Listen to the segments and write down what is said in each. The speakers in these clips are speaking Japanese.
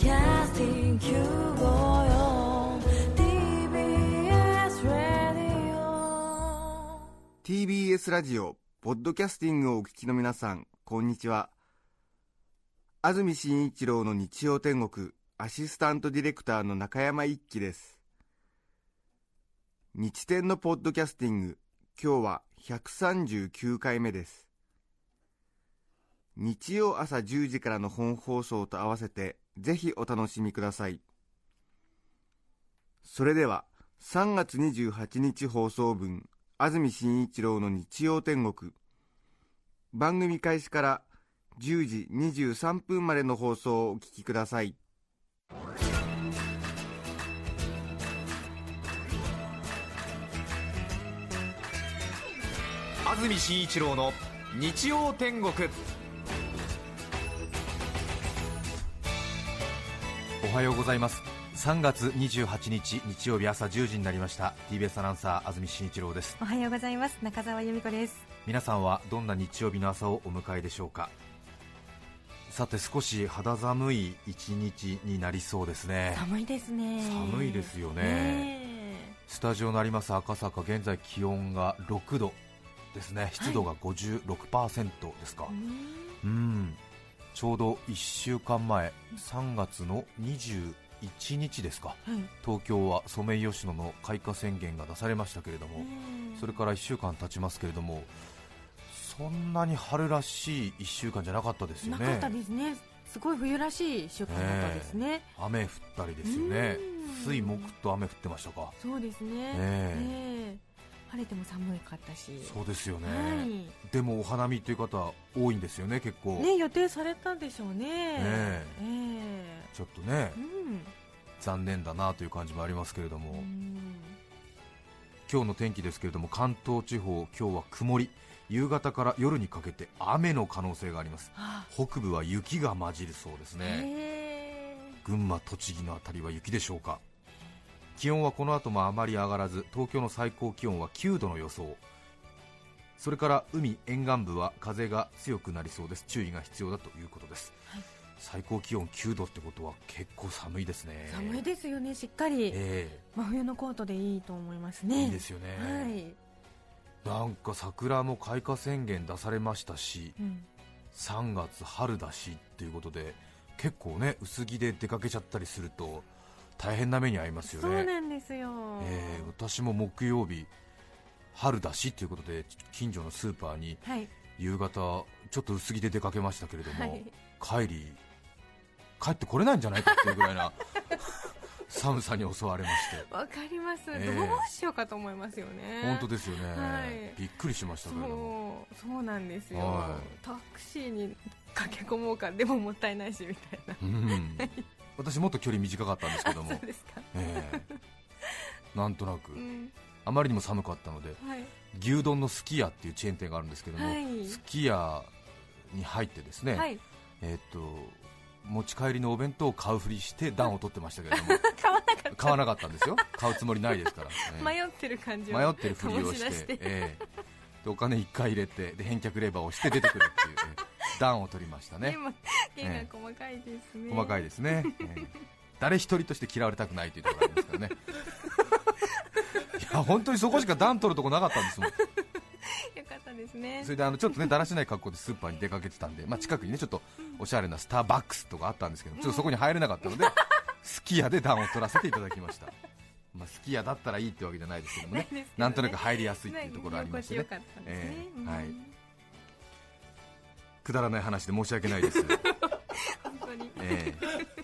Broadcasting 954 TBS Radio TBS ラジオポッドキャスティングをお聞きの皆さんこんにちは。安住紳一郎の日曜天国アシスタントディレクターの中山一輝です。日天のポッドキャスティング今日は139回目です。日曜朝10時からの本放送と合わせてぜひお楽しみください。それでは3月28日放送分安住紳一郎の日曜天国。番組開始から10時23分までの放送をお聞きください。安住紳一郎の日曜天国。はようございます。3月28日日曜日朝10時になりました。TBS アナウンサー安住紳一郎です。おはようございます。中澤由美子です。皆さんはどんな日曜日の朝をお迎えでしょうか？さて少し肌寒い一日になりそうですね。寒いですね。寒いですよね。ねスタジオのあります赤坂現在気温が6度ですね。湿度が56%ですか、うんちょうど1週間前3月の21日ですか。東京はソメイヨシノの開花宣言が出されましたけれども、ねそれから1週間経ちますけれどもそんなに春らしい1週間じゃなかったですよね。なかったですね。すごい冬らしい一週間だったですね、雨降ったりですよね。うん。水木と雨降ってましたか。そうですね。え。え晴れても寒かったし。そうですよね、はい。でもお花見という方多いんですよね結構、ね予定されたでしょうね。え。ええ。ちょっとねうん。残念だなという感じもありますけれども、うん。今日の天気ですけれども関東地方今日は曇り。夕方から夜にかけて雨の可能性があります。あ。北部は雪が混じるそうですね、え。群馬栃木のあたりは雪でしょうか気温はこの後もあまり上がらず東京の最高気温は9度の予想。それから海沿岸部は風が強くなりそうです。注意が必要だということです、はい。最高気温9度ってことは結構寒いですね。寒いですよね。しっかりえ真冬のコートでいいと思いますえね。いいですよね、はい、なんか桜も開花宣言出されましたしうん。3月春だしっていうことで結構ね薄着で出かけちゃったりすると大変な目に遭いますよね。そうなんですよ、えー私も木曜日春だしということで近所のスーパーにはい。夕方ちょっと薄着で出かけましたけれども、はい。帰り帰ってこれないんじゃないかっていうぐらいな 寒さに襲われまして。わかります、ええどうしようかと思いますよね。本当ですよね、はい。びっくりしましたけれどもそうそうなんですよ、はい。タクシーに駆け込もうかでももったいないしみたいな。うん 私もっと距離短かったんですけども。ええ。なんとなく。うん。あまりにも寒かったのではい。牛丼のすき家っていうチェーン店があるんですけども、はい。すき家に入ってですね、はい。えーっと持ち帰りのお弁当を買うふりして暖を取ってましたけれども。買わなかった。んですよ。買うつもりないですから、え え迷ってる感じを迷ってるふりをして出ええ。でお金1回入れてで返却レバーを押して出てくるっていう、ええ暖を取りましたね。が細かいですね、細かいですね、ええ。誰一人として嫌われたくないというところがありますからね。いや本当にそこしか暖取るとこなかったんですもん。よかったですね。それであのちょっとねだらしない格好でスーパーに出かけてたんで、まあ、近くにねちょっとおしゃれなスターバックスとかあったんですけど、ちょっとそこに入れなかったので、すき家で暖を取らせていただきました、まあ、すき家だったらいいってわけじゃないですけどもね、ね。なんとなく入りやすいっていうところありましてね。ね、うんええ。はいくだらない話で申し訳ないです、本当に。ええ。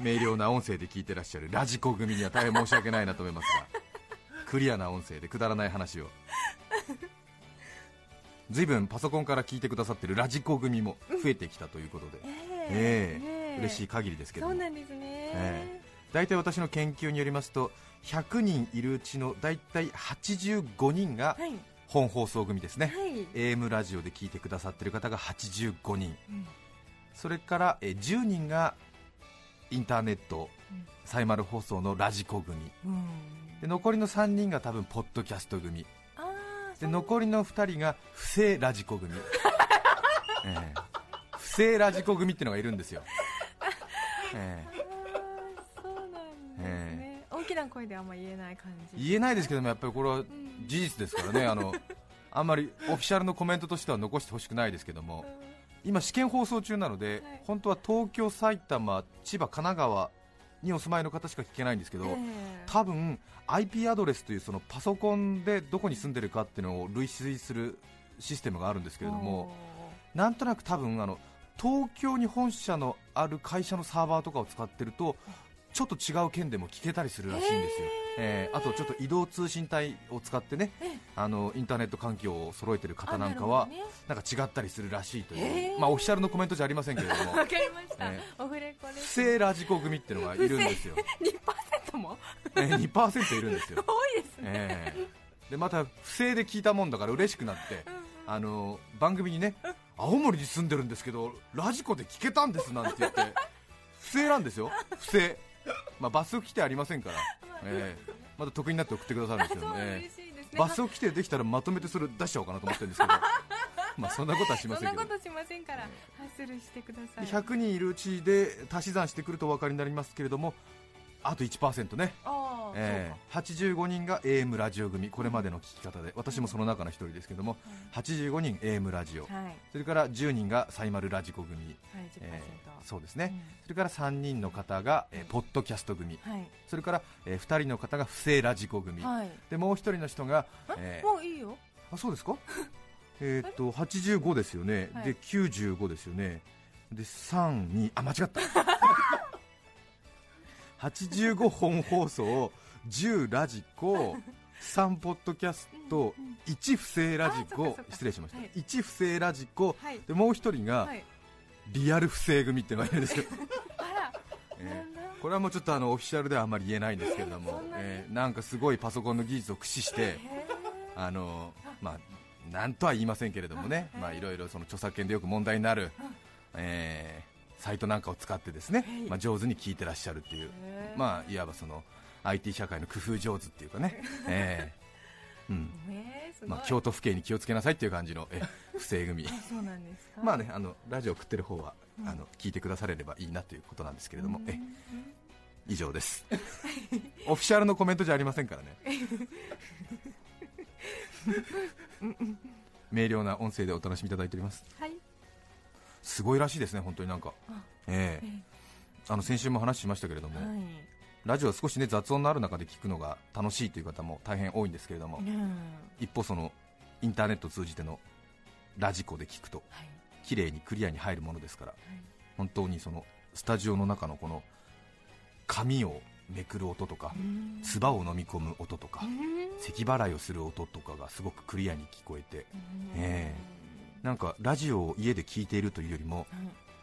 明瞭な音声で聞いてらっしゃるラジコ組には大変申し訳ないなと思いますが、クリアな音声でくだらない話を。ずいぶんパソコンから聞いてくださってるラジコ組も増えてきたということで、ええ。嬉しいい限りですけども。そうなんですね、え大体私の研究によりますと100人いるうちの大体85人がはい本放送組ですね、はい。AM ラジオで聞いてくださってる方が85人。うん。それからえー10人がインターネットうん。サイマル放送のラジコ組。うん。で残りの3人が多分ポッドキャスト組。で残りの2人が不正ラジコ組、ええ。不正ラジコ組っていうのがいるんですよ、ええ大きな声であんま言えない感じ。言えないですけどもやっぱりこれは事実ですからね。あの あんまりオフィシャルのコメントとしては残してほしくないですけども今試験放送中なので、はい。本当は東京、埼玉、千葉、神奈川にお住まいの方しか聞けないんですけど、ええ。多分 IP アドレスというそのパソコンでどこに住んでるかっていうのを類推するシステムがあるんですけれども、なんとなく多分あの東京に本社のある会社のサーバーとかを使ってるとちょっと違う県でも聞けたりするらしいんですよ、えーあとちょっと移動通信帯を使ってねあのインターネット環境を揃えてる方なんかはあなんか違ったりするらしいという、へー。まあ、オフィシャルのコメントじゃありませんけれども。わかりました、えオフレコで不す正ラジコ組っていうのがいるんですよ、2%も？えー、2%いるんですよ、多いですね、えーでまた不正で聞いたもんだから嬉しくなって、あの番組にね青森に住んでるんですけどラジコで聞けたんですなんて言って不正なんですよ。不正 まあ罰則規定ありませんから、えーまだ得になって送ってくださるんですけどね。罰則規定できたらまとめてそれ出しちゃおうかなと思ってるんですけど。まあそんなことはしまそせんけど。んなことしませんから、ハッスルしてください。100人いるうちで足し算してくるとお分かりになりますけれどもあと1%ね。ああ、えー85人が AM ラジオ組。これまでの聞き方で。私もその中の一人ですけども。85人 AM ラジオ。はい。それから10人がサイマルラジコ組、はい10%、えーそうですね、それから3人の方が、えーポッドキャスト組。はい。それから、え2人の方が不正ラジコ組、はい。でもう1人の人が、ええーもういいよ。あそうですか？えーっと85ですよね、はい。で95ですよね。で32あ間違った。85本放送10ラジコ3ポッドキャスト1不正ラジコ失礼しました、はい。1不正ラジコはい。でもう1人がはい。リアル不正組っていうのがいるんですよ、これはもうちょっとあのオフィシャルではあんまり言えないんですけれども えーなんかすごいパソコンの技術を駆使してへあのまあなんとは言いませんけれどもね、まあいろいろその著作権でよく問題になる、えーサイトなんかを使ってですね、まあ上手に聞いてらっしゃるっていう、えまあいわばその IT 社会の工夫上手っていうかね、えーうん。まあ京都府警に気をつけなさいっていう感じのえ不正組。まあね、あのラジオを食ってる方は、あの聞いてくだされればいいなということなんですけれども、え以上です。オフィシャルのコメントじゃありませんからね。明瞭な音声でお楽しみいただいております。はい。すごいらしいですね、本当になんか。ええ。あの先週も話しましたけれども、はいラジオは少しね雑音のある中で聞くのが楽しいという方も大変多いんですけれども、うん。一方そのインターネットを通じてのラジコで聞くとはい。綺麗にクリアに入るものですから、い。本当にそのスタジオの中のこの紙をめくる音とかうん。唾を飲み込む音とかうん。咳払いをする音とかがすごくクリアに聞こえてうん。え。なんかラジオを家で聞いているというよりもはい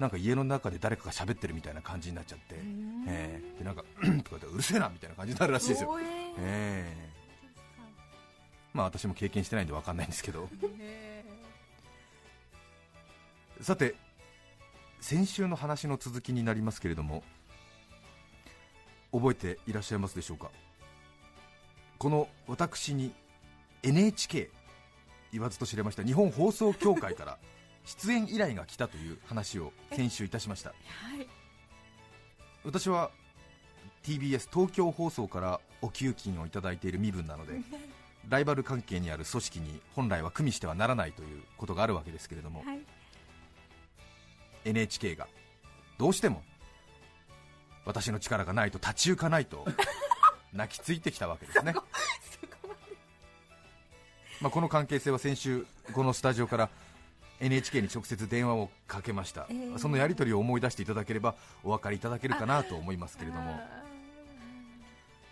なんか家の中で誰かが喋ってるみたいな感じになっちゃって、んえー。でなんか とか言ってうるせえなみたいな感じになるらしいですよ、おえええまあ私も経験してないんで分かんないんですけど。へさて先週の話の続きになりますけれども覚えていらっしゃいますでしょうか？この私に NHK 言わずと知れました日本放送協会から出演依頼が来たという話を先週いたしました。はい。私は TBS 東京放送からお給金をいただいている身分なのでライバル関係にある組織に本来は組みしてはならないということがあるわけですけれども、はい。NHK がどうしても私の力がないと立ち行かないと 泣きついてきたわけですね、まあ、この関係性は先週このスタジオから NHK に直接電話をかけました、えー。そのやり取りを思い出していただければお分かりいただけるかなと思いますけれども。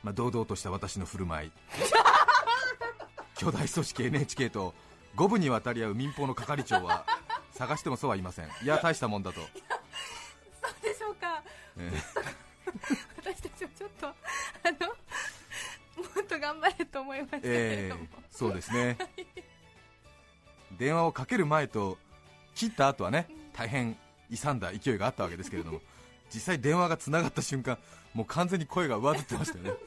まあ、堂々とした私の振る舞い。巨大組織 NHK と五分にわたり合う民放の係長は探してもそうはいません。いや大したもんだと、そうでしょうか。え私たちはちょっとあのもっと頑張れと思いましたけれえども、そうですね 電話をかける前と切った後はね大変勇んだ勢いがあったわけですけれども 実際電話がつながった瞬間もう完全に声が上ずってましたよね。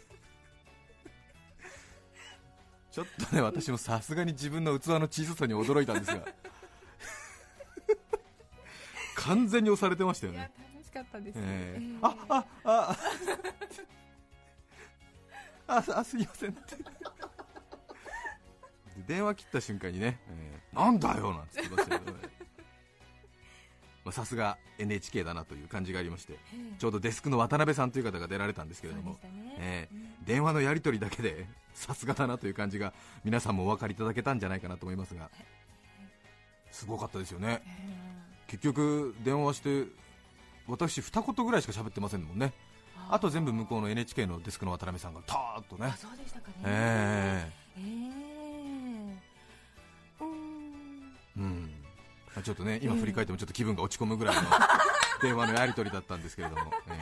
ちょっとね私もさすがに自分の器の小ささに驚いたんですが 完全に押されてましたよね。楽しかったです、あああ。ああすいません。ってで電話切った瞬間にね、えーなんだよなんて言ってましたけどね。まあさすが NHK だなという感じがありましてちょうどデスクの渡辺さんという方が出られたんですけれども、えー電話のやり取りだけでさすがだなという感じが皆さんもお分かりいただけたんじゃないかなと思いますがすごかったですよね。結局電話して私二言ぐらいしか喋ってませんもんね。あと全部向こうの NHK のデスクの渡辺さんがたーっとね。あそうでしたかね。ええーちょっとね今振り返ってもちょっと気分が落ち込むぐらいの 電話のやり取りだったんですけれども、え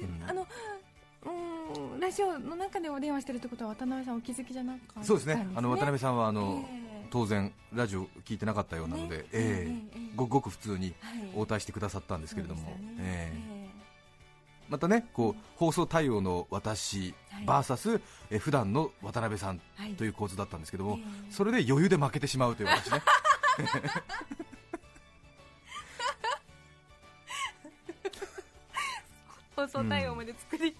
えーうん。あのうーんラジオの中でお電話してるってことは渡辺さんお気づきじゃなかったんえそうですね。あの渡辺さんはああの、当然ラジオ聞いてなかったようなので、ね。ええええええごごく普通にはい。応対してくださったんですけれども、そうでしたね。えええまたねこう放送対応の私はい。VS、えー普段の渡辺さんえはい。という構図だったんですけども、ええそれで余裕で負けてしまうという私ね 放送対応まで作り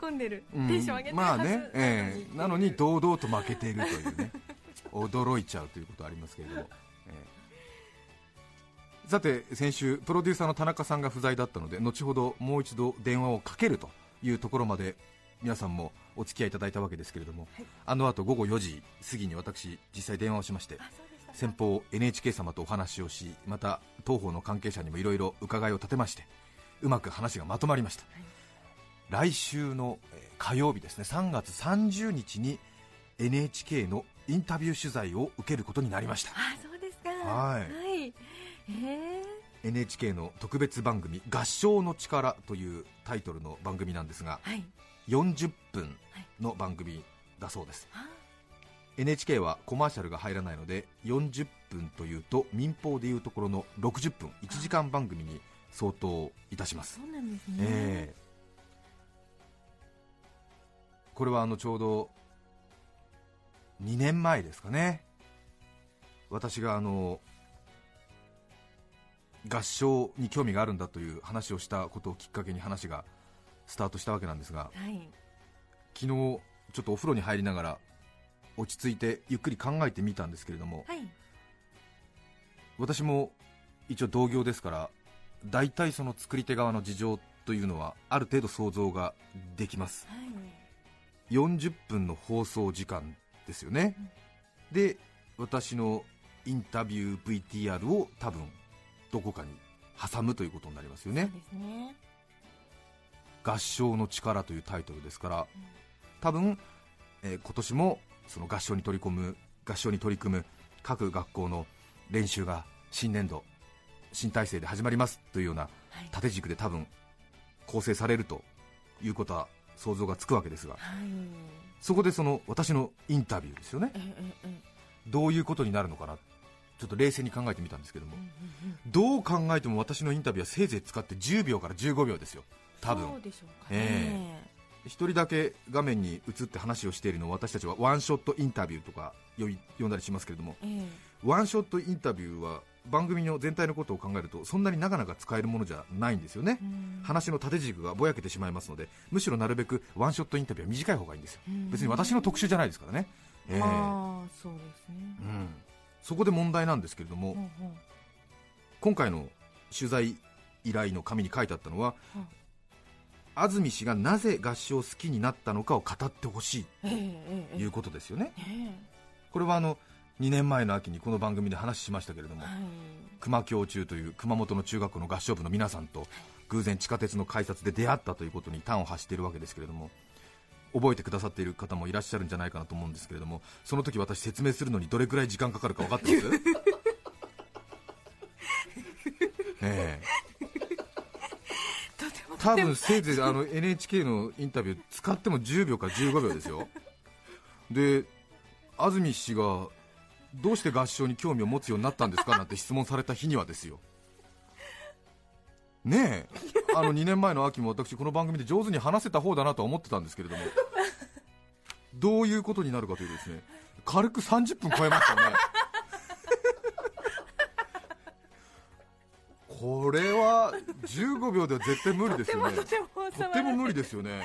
込んでる、うん。テンション上げてるまあね、ええ。なのにど堂々と負けているというね。驚いちゃうということはありますけれども、ええ。さて先週プロデューサーの田中さんが不在だったので後ほどもう一度電話をかけるというところまで皆さんもお付き合いいただいたわけですけれども、はい。あの後午後4時過ぎに私実際電話をしまして先方 NHK 様とお話をしまた当方の関係者にもいろいろ伺いを立てましてうまく話がまとまりました、来週のえー火曜日ですね3月30日に NHK のインタビュー取材を受けることになりました。あそうですか。はい。はい。え NHK の特別番組「合唱の力」というタイトルの番組なんですがー、はい。40分の番組だそうです。あ NHK はコマーシャルが入らないので40分というと民放でいうところの60分1時間番組に相当いたします。そうなんですね、ええ。これはあのちょうど2年前ですかね。私があの合唱に興味があるんだという話をしたことをきっかけに話がスタートしたわけなんですがはい。昨日ちょっとお風呂に入りながら落ち着いてゆっくり考えてみたんですけれどもはい。私も一応同業ですから大体その作り手側の事情というのはある程度想像ができます。はい。40分の放送時間ですよね、で私のインタビュー VTR を多分どこかに挟むということになりますよね。ね。合唱の力というタイトルですから多分、えー今年もその合唱に取り込む合唱に取り組む各学校の練習が新年度新体制で始まりますというようなはい。縦軸で多分構成されるということは想像がつくわけですがはい。そこでその私のインタビューですよね。ええええどういうことになるのかな？ちょっと冷静に考えてみたんですけどもうんうんうん。どう考えても私のインタビューはせいぜい使って10秒から15秒ですよ。多分。そうでしょうかね、一人だけ画面に映って話をしているのを私たちはワンショットインタビューとか呼んだりしますけれどもええ。ワンショットインタビューは番組の全体のことを考えるとそんなに長々使えるものじゃないんですよね。うん。話の縦軸がぼやけてしまいますのでむしろなるべくワンショットインタビューは短い方がいいんですよ。うん。別に私の特集じゃないですからね、えあそうですね。うん、そこで問題なんですけれども、ほうほう。今回の取材依頼の紙に書いてあったのは、うん安住氏がなぜ合唱を好きになったのかを語ってほしい。ということですよね、えこれはあの2年前の秋にこの番組で話しましたけれども、えはい。熊教中という熊本の中学校の合唱部の皆さんと偶然地下鉄の改札で出会ったということに端を発しているわけですけれども覚えてくださっている方もいらっしゃるんじゃないかなと思うんですけれどもその時私説明するのにどれくらい時間かかるか分かってますええとても多分せいぜいあの NHK のインタビュー使っても10秒から15秒ですよ。で安住氏がどうして合唱に興味を持つようになったんですかなんて質問された日にはですよ。ねえ。あの2年前の秋も私この番組で上手に話せた方だなとは思ってたんですけれども。どういうことになるかというとですね。軽く30分超えましたねこれは15秒では絶対無理ですよね。とても無理ですよね。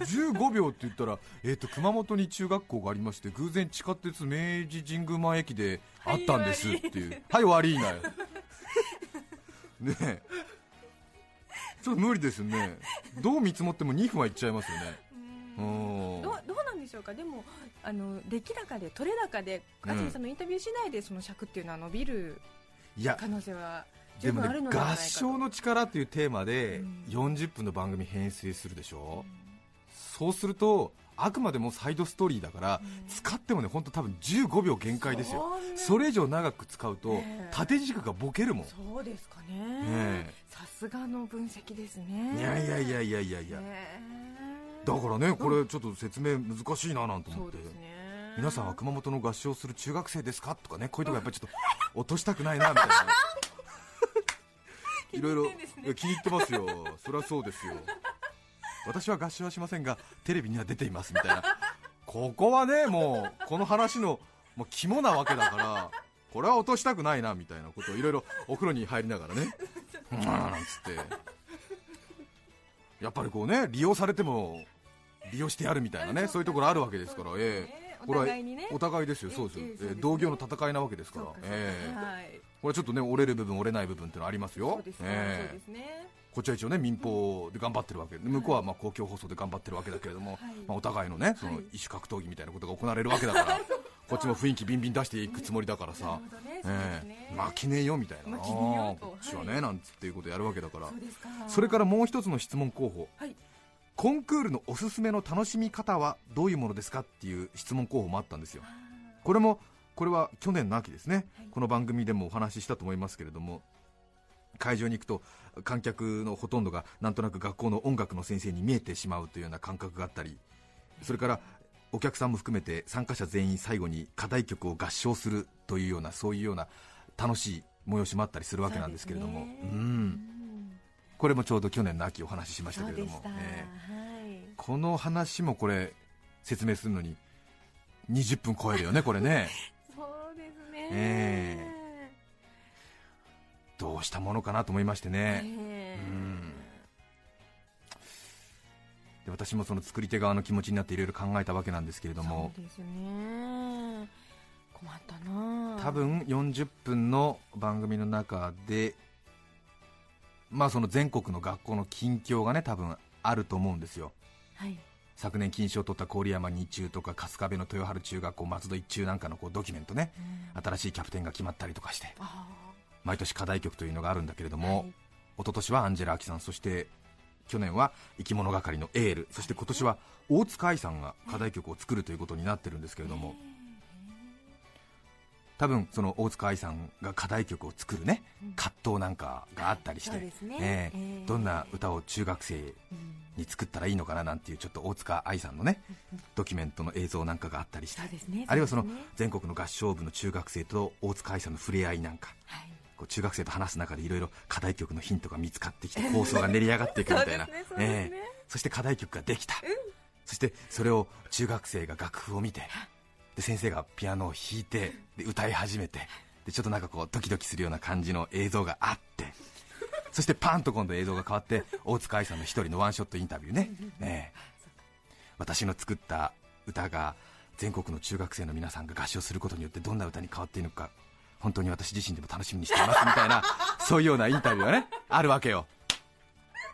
15秒って言ったら、えー、と熊本に中学校がありまして偶然地下鉄明治神宮前駅であったんですっていう。はい終わりなよ。ねえ。ちょっと無理ですよね。どう見積もっても2分はいっちゃいますよね。うん。どうどうなんでしょうか？でもあの出来高で取れ高でうん安住さんのインタビュー次第でその尺っていうのは伸びるいや。可能性はでもね合唱の力っていうテーマでうん。40分の番組編成するでしょ、そうするとあくまでもサイドストーリーだから、うん。使ってもね本当多分15秒限界ですよ。それ以上長く使うと、ねえ。縦軸がボケるもん、そうですかね。え。さすがの分析ですね。いやいやいやいやいやいや、ねだからねこれちょっと説明難しいななんて思って、皆さんは熊本の合唱する中学生ですか？とかねこういうとこやっぱりちょっと落としたくないなみたいないろいろ気に入ってますよ。そりゃそうですよ。私は合唱はしませんがテレビには出ていますみたいな。ここはねもうこの話のもう肝なわけだからこれは落としたくないなみたいなことをいろいろお風呂に入りながらね。うんなんつって。やっぱりこうね利用されても利用してやるみたいなねそういうところあるわけですから、ええ。おこれはお互いですよ、そうですよ、同業の戦いなわけですから。ええ。はいこれちょっとね折れる部分、折れない部分ってのありますよ。こっちは一応ね民放で頑張ってるわけ。で、向こうはまあ公共放送で頑張ってるわけだけれども、はい。まあ、お互いのねそのはい異種格闘技みたいなことが行われるわけだから、こっちも雰囲気ビンビン出していくつもりだからさ。負けね。えよみたいな、こっちはね、はいなんつっていうことやるわけだから。それからもう一つの質問候補、はい。コンクールのおすすめの楽しみ方はどういうものですかっていう質問候補もあったんですよ。これもこれは去年の秋ですね、はい。この番組でもお話ししたと思いますけれども会場に行くと観客のほとんどがなんとなく学校の音楽の先生に見えてしまうというような感覚があったりそれからお客さんも含めて参加者全員最後に課題曲を合唱するというようなそういうような楽しい催しもあったりするわけなんですけれども。ねううん。んこれもちょうど去年の秋お話ししましたけれども。ええはい。この話もこれ説明するのに20分超えるよねこれね え。どうしたものかなと思いましてね、ええ。うん。で私もその作り手側の気持ちになっていろいろ考えたわけなんですけれども。ね。困ったな多分40分の番組の中でまあその全国の学校の近況がね多分あると思うんですよ。はい昨年金賞を取った郡山二中とか春日部の豊春中学校松戸一中なんかのこうドキュメントね新しいキャプテンが決まったりとかしてあ毎年課題曲というのがあるんだけれどあも、はい。一昨年はアンジェラ・アキさんそして去年は生き物係のエールそして今年は大塚愛さんが課題曲を作るということになってるんですけれども多分その大塚愛さんが課題曲を作るね葛藤なんかがあったりしてね。ええええ。どんな歌を中学生うんに作ったらいいのかななんていうちょっと大塚愛さんのねドキュメントの映像なんかがあったりして。そうですねあるいはその全国の合唱部の中学生と大塚愛さんの触れ合いなんかはい。こう中学生と話す中でいろいろ課題曲のヒントが見つかってきて構想が練り上がっていくみたいな。そええ。そして課題曲ができた、そしてそれを中学生が楽譜を見てで先生がピアノを弾いてで歌い始めてでちょっとなんかこうドキドキするような感じの映像があってそしてパンと今度映像が変わって大塚愛さんの一人のワンショットインタビューね、ええ。私の作った歌が全国の中学生の皆さんが合唱することによってどんな歌に変わっているのか本当に私自身でも楽しみにしていますみたいなそういうようなインタビューがねあるわけよ。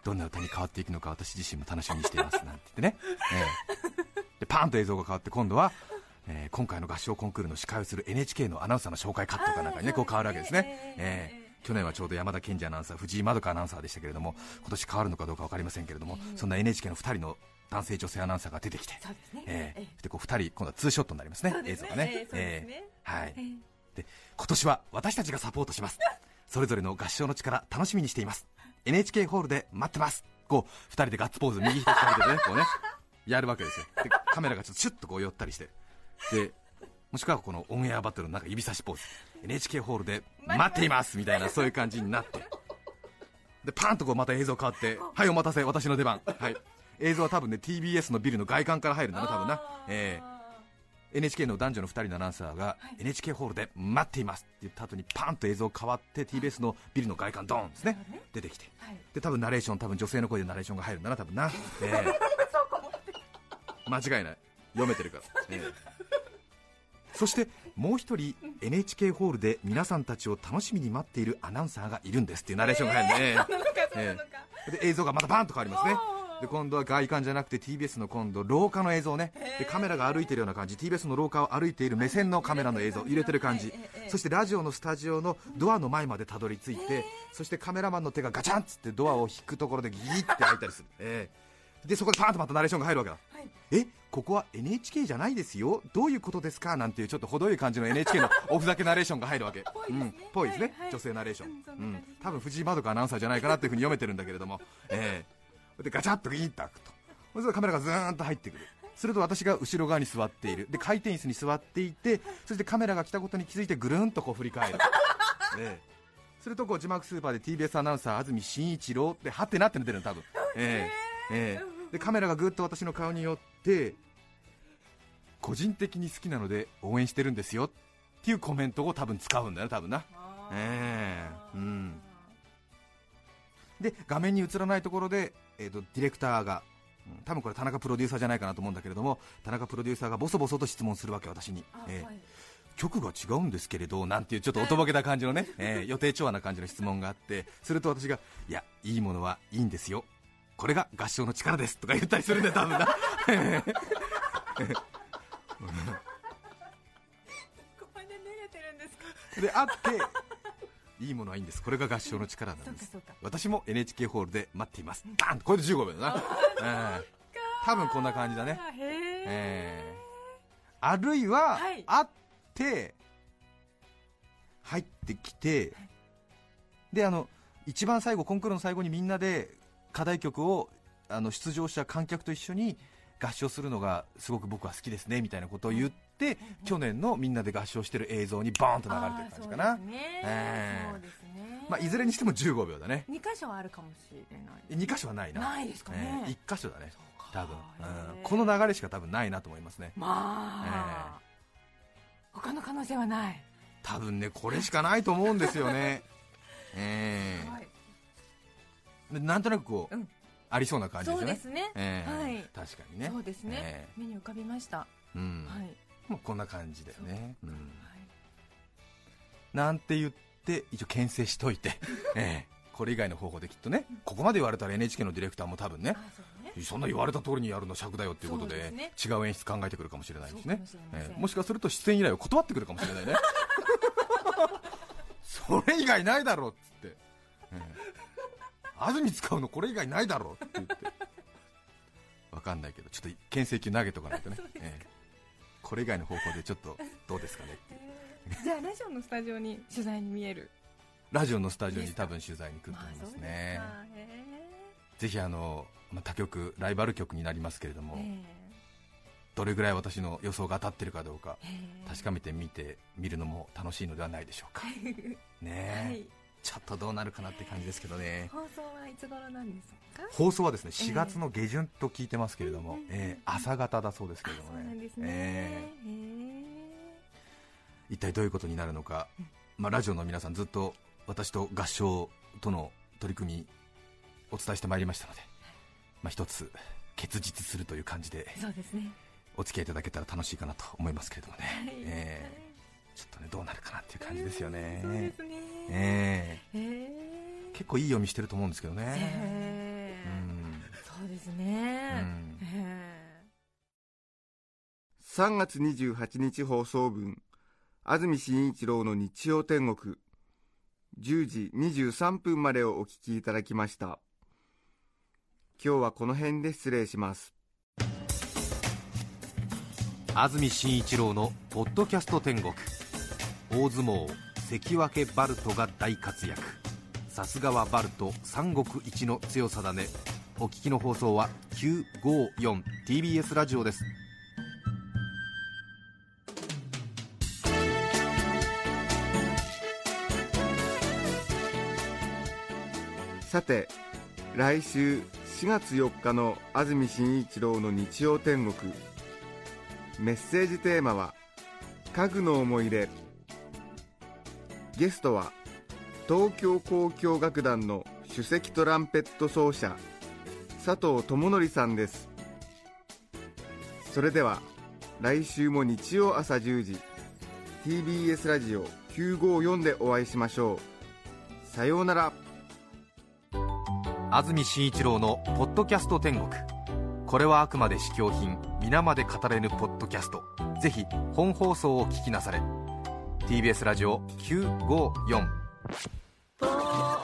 どんな歌に変わっていくのか私自身も楽しみにしていますなんて言ってね、ええ。でパンと映像が変わって今度は、えー今回の合唱コンクールの司会をする NHK のアナウンサーの紹介カットかなんかにねこう変わるわけですね、ええ去年はちょうど山田賢治アナウンサー藤井まどかアナウンサーでしたけれども今年変わるのかどうか分かりませんけれども、そんな NHK の2人の男性女性アナウンサーが出てきてええええそしてこう2人今度はツーショットになりますね映像がねええはいええで今年は私たちがサポートしますそれぞれの合唱の力楽しみにしています NHK ホールで待ってますこう2人でガッツポーズ右一つかけてねこうねやるわけですよでカメラがちょっとシュッとこう寄ったりしてでもしくはこのオンエアバトルのなんか指差しポーズ NHK ホールで待って。いますみたいなそういう感じになって。でパーンとこうまた映像変わってはいお待たせ私の出番。はい。映像は多分ね TBS のビルの外観から入るんだな多分な。ええ。NHK の男女の2人のアナウンサーが NHK ホールで待っていますって言った後にパンと映像変わって TBS のビルの外観ドーンですね。出てきて。はい。で多分ナレーション多分女性の声でナレーションが入るんだな。多分な、ええ間違いない。読めてるから、ええそしてもう一人 NHK ホールで皆さんたちを楽しみに待っているアナウンサーがいるんです。っていうナレーションが入るんで、ええそうなのかそうなのか、で映像がまたバーンと変わりますね。で今度は外観じゃなくて TBS の今度廊下の映像ね。でカメラが歩いてるような感じ。TBS の廊下を歩いている目線のカメラの映像揺れてる感じ。そしてラジオのスタジオのドアの前までたどり着いてそしてカメラマンの手がガチャンっつってドアを引くところでギーって開いたりする、ええでそこでパーンとまたナレーションが入るわけだ。はい。えここは NHK じゃないですよ。どういうことですか？なんていうちょっと程よい感じの NHK の おふざけナレーションが入るわけ。ぽいですね。うん。ぽいですね、はい。はい。女性ナレーション、うんそん多分藤井まどかアナウンサーじゃないかなっていうふうに読めてるんだけれども、ええ。でガチャッとギーッと開くと。それでカメラがずーんと入ってくる。すると私が後ろ側に座っている。で回転椅子に座っていてそしてカメラが来たことに気づいてぐるんとこう振り返る、ええ。するとこう字幕スーパーで TBS アナウンサー安住紳一郎。ってはってなっての出るの多分、ええええ。でカメラがぐっと私の顔に寄って個人的に好きなので応援してるんですよっていうコメントを多分使うんだよね多分な。ええ。うん。で画面に映らないところで、えー、とディレクターがうん多分これ田中プロデューサーじゃないかなと思うんだけれども田中プロデューサーがボソボソと質問するわけ私に、あえーはい。曲が違うんですけれどなんていうちょっとおとぼけた感じのね、えー予定調和な感じの質問があってすると私がいやいいものはいいんですよこれが合唱の力ですとか言ったりするんだよ多分な。ここで寝れてるんですか？であっていいものはいいんです。これが合唱の力なんです。私も NHK ホールで待っています。バンこれで15秒だな、ええ。多分こんな感じだね。えええ。あるいは、はい。会って入ってきてであの一番最後コンクールの最後にみんなで課題曲をあの出場者観客と一緒に合唱するのがすごく僕は好きですねみたいなことを言って、去年のみんなで合唱してる映像にバーンと流れてる感じかな。まあ、いずれにしても15秒だね。二箇所あるかもしれない2箇所はないな。ないですかね、ええ1箇所だね。多分、へうん。えこの流れしか多分ないなと思いますね。まあ、他の可能性はない、多分ねこれしかないと思うんですよね。えはい、えでなんとなくこう、うん。ありそうな感じですよね。そうですね、ええ。はい。確かにね。そうですね、え目に浮かびました、えうん。はい、まあ、こんな感じだよね、うん。はい。なんて言って一応牽制しといて、ええ。これ以外の方法できっとねここまで言われたら NHK のディレクターも多分ねあそうね。そんな言われた通りにやるの尺だよっていうことで違う演出考えてくるかもしれないしね。そうかもしかすると出演依頼を断ってくるかもしれないね。それ以外ないだろうっつって、ええ安住使うのこれ以外ないだろう。って言って。わかんないけどちょっと牽制球投げとかないとね。ええ。これ以外の方法でちょっとどうですかねって じゃあラジオのスタジオに取材に見える。ラジオのスタジオに多分取材に来ると思いますね。か。へぜひあの、まあ、他局ライバル局になりますけれども、えどれぐらい私の予想が当たってるかどうかええ。確かめてみてみるのも楽しいのではないでしょうか。ねえ、はいちょっとどうなるかなって感じですけどね。放送はいつ頃なんですか？放送はですねええ。4月の下旬と聞いてますけれども、うんうんうん。ええ朝方だそうですけあれどもね。ええ。へ一体どういうことになるのか、まあ、ラジオの皆さんずっと私と合唱との取り組みお伝えしてまいりましたので、まあ、一つ結実するという感じでえそうですね。お付き合いいただけたら楽しいかなと思いますけれどもね、はい。ええちょっとねどうなるかなっていう感じですよね、そうですね。え。えへえ結構いい読みしてると思うんですけどね、へえうん。そうですね。うん。へえ3月28日放送分安住紳一郎の日曜天国10時23分までをお聞きいただきました。今日はこの辺で失礼します。安住紳一郎の「ポッドキャスト天国」大相撲関脇バルトが大活躍。さすがはバルト三国一の強さだね。お聞きの放送は 954TBS ラジオです。さて来週4月4日の安住紳一郎の日曜天国。メッセージテーマは家具の思い出。ゲストは東京交響楽団の首席トランペット奏者佐藤智則さんです。それでは来週も日曜朝10時 TBS ラジオ954でお会いしましょう。さようなら。安住紳一郎の「ポッドキャスト天国」これはあくまで試供品皆まで語れぬポッドキャスト。ぜひ本放送を聞きなされ。TBS ラジオ954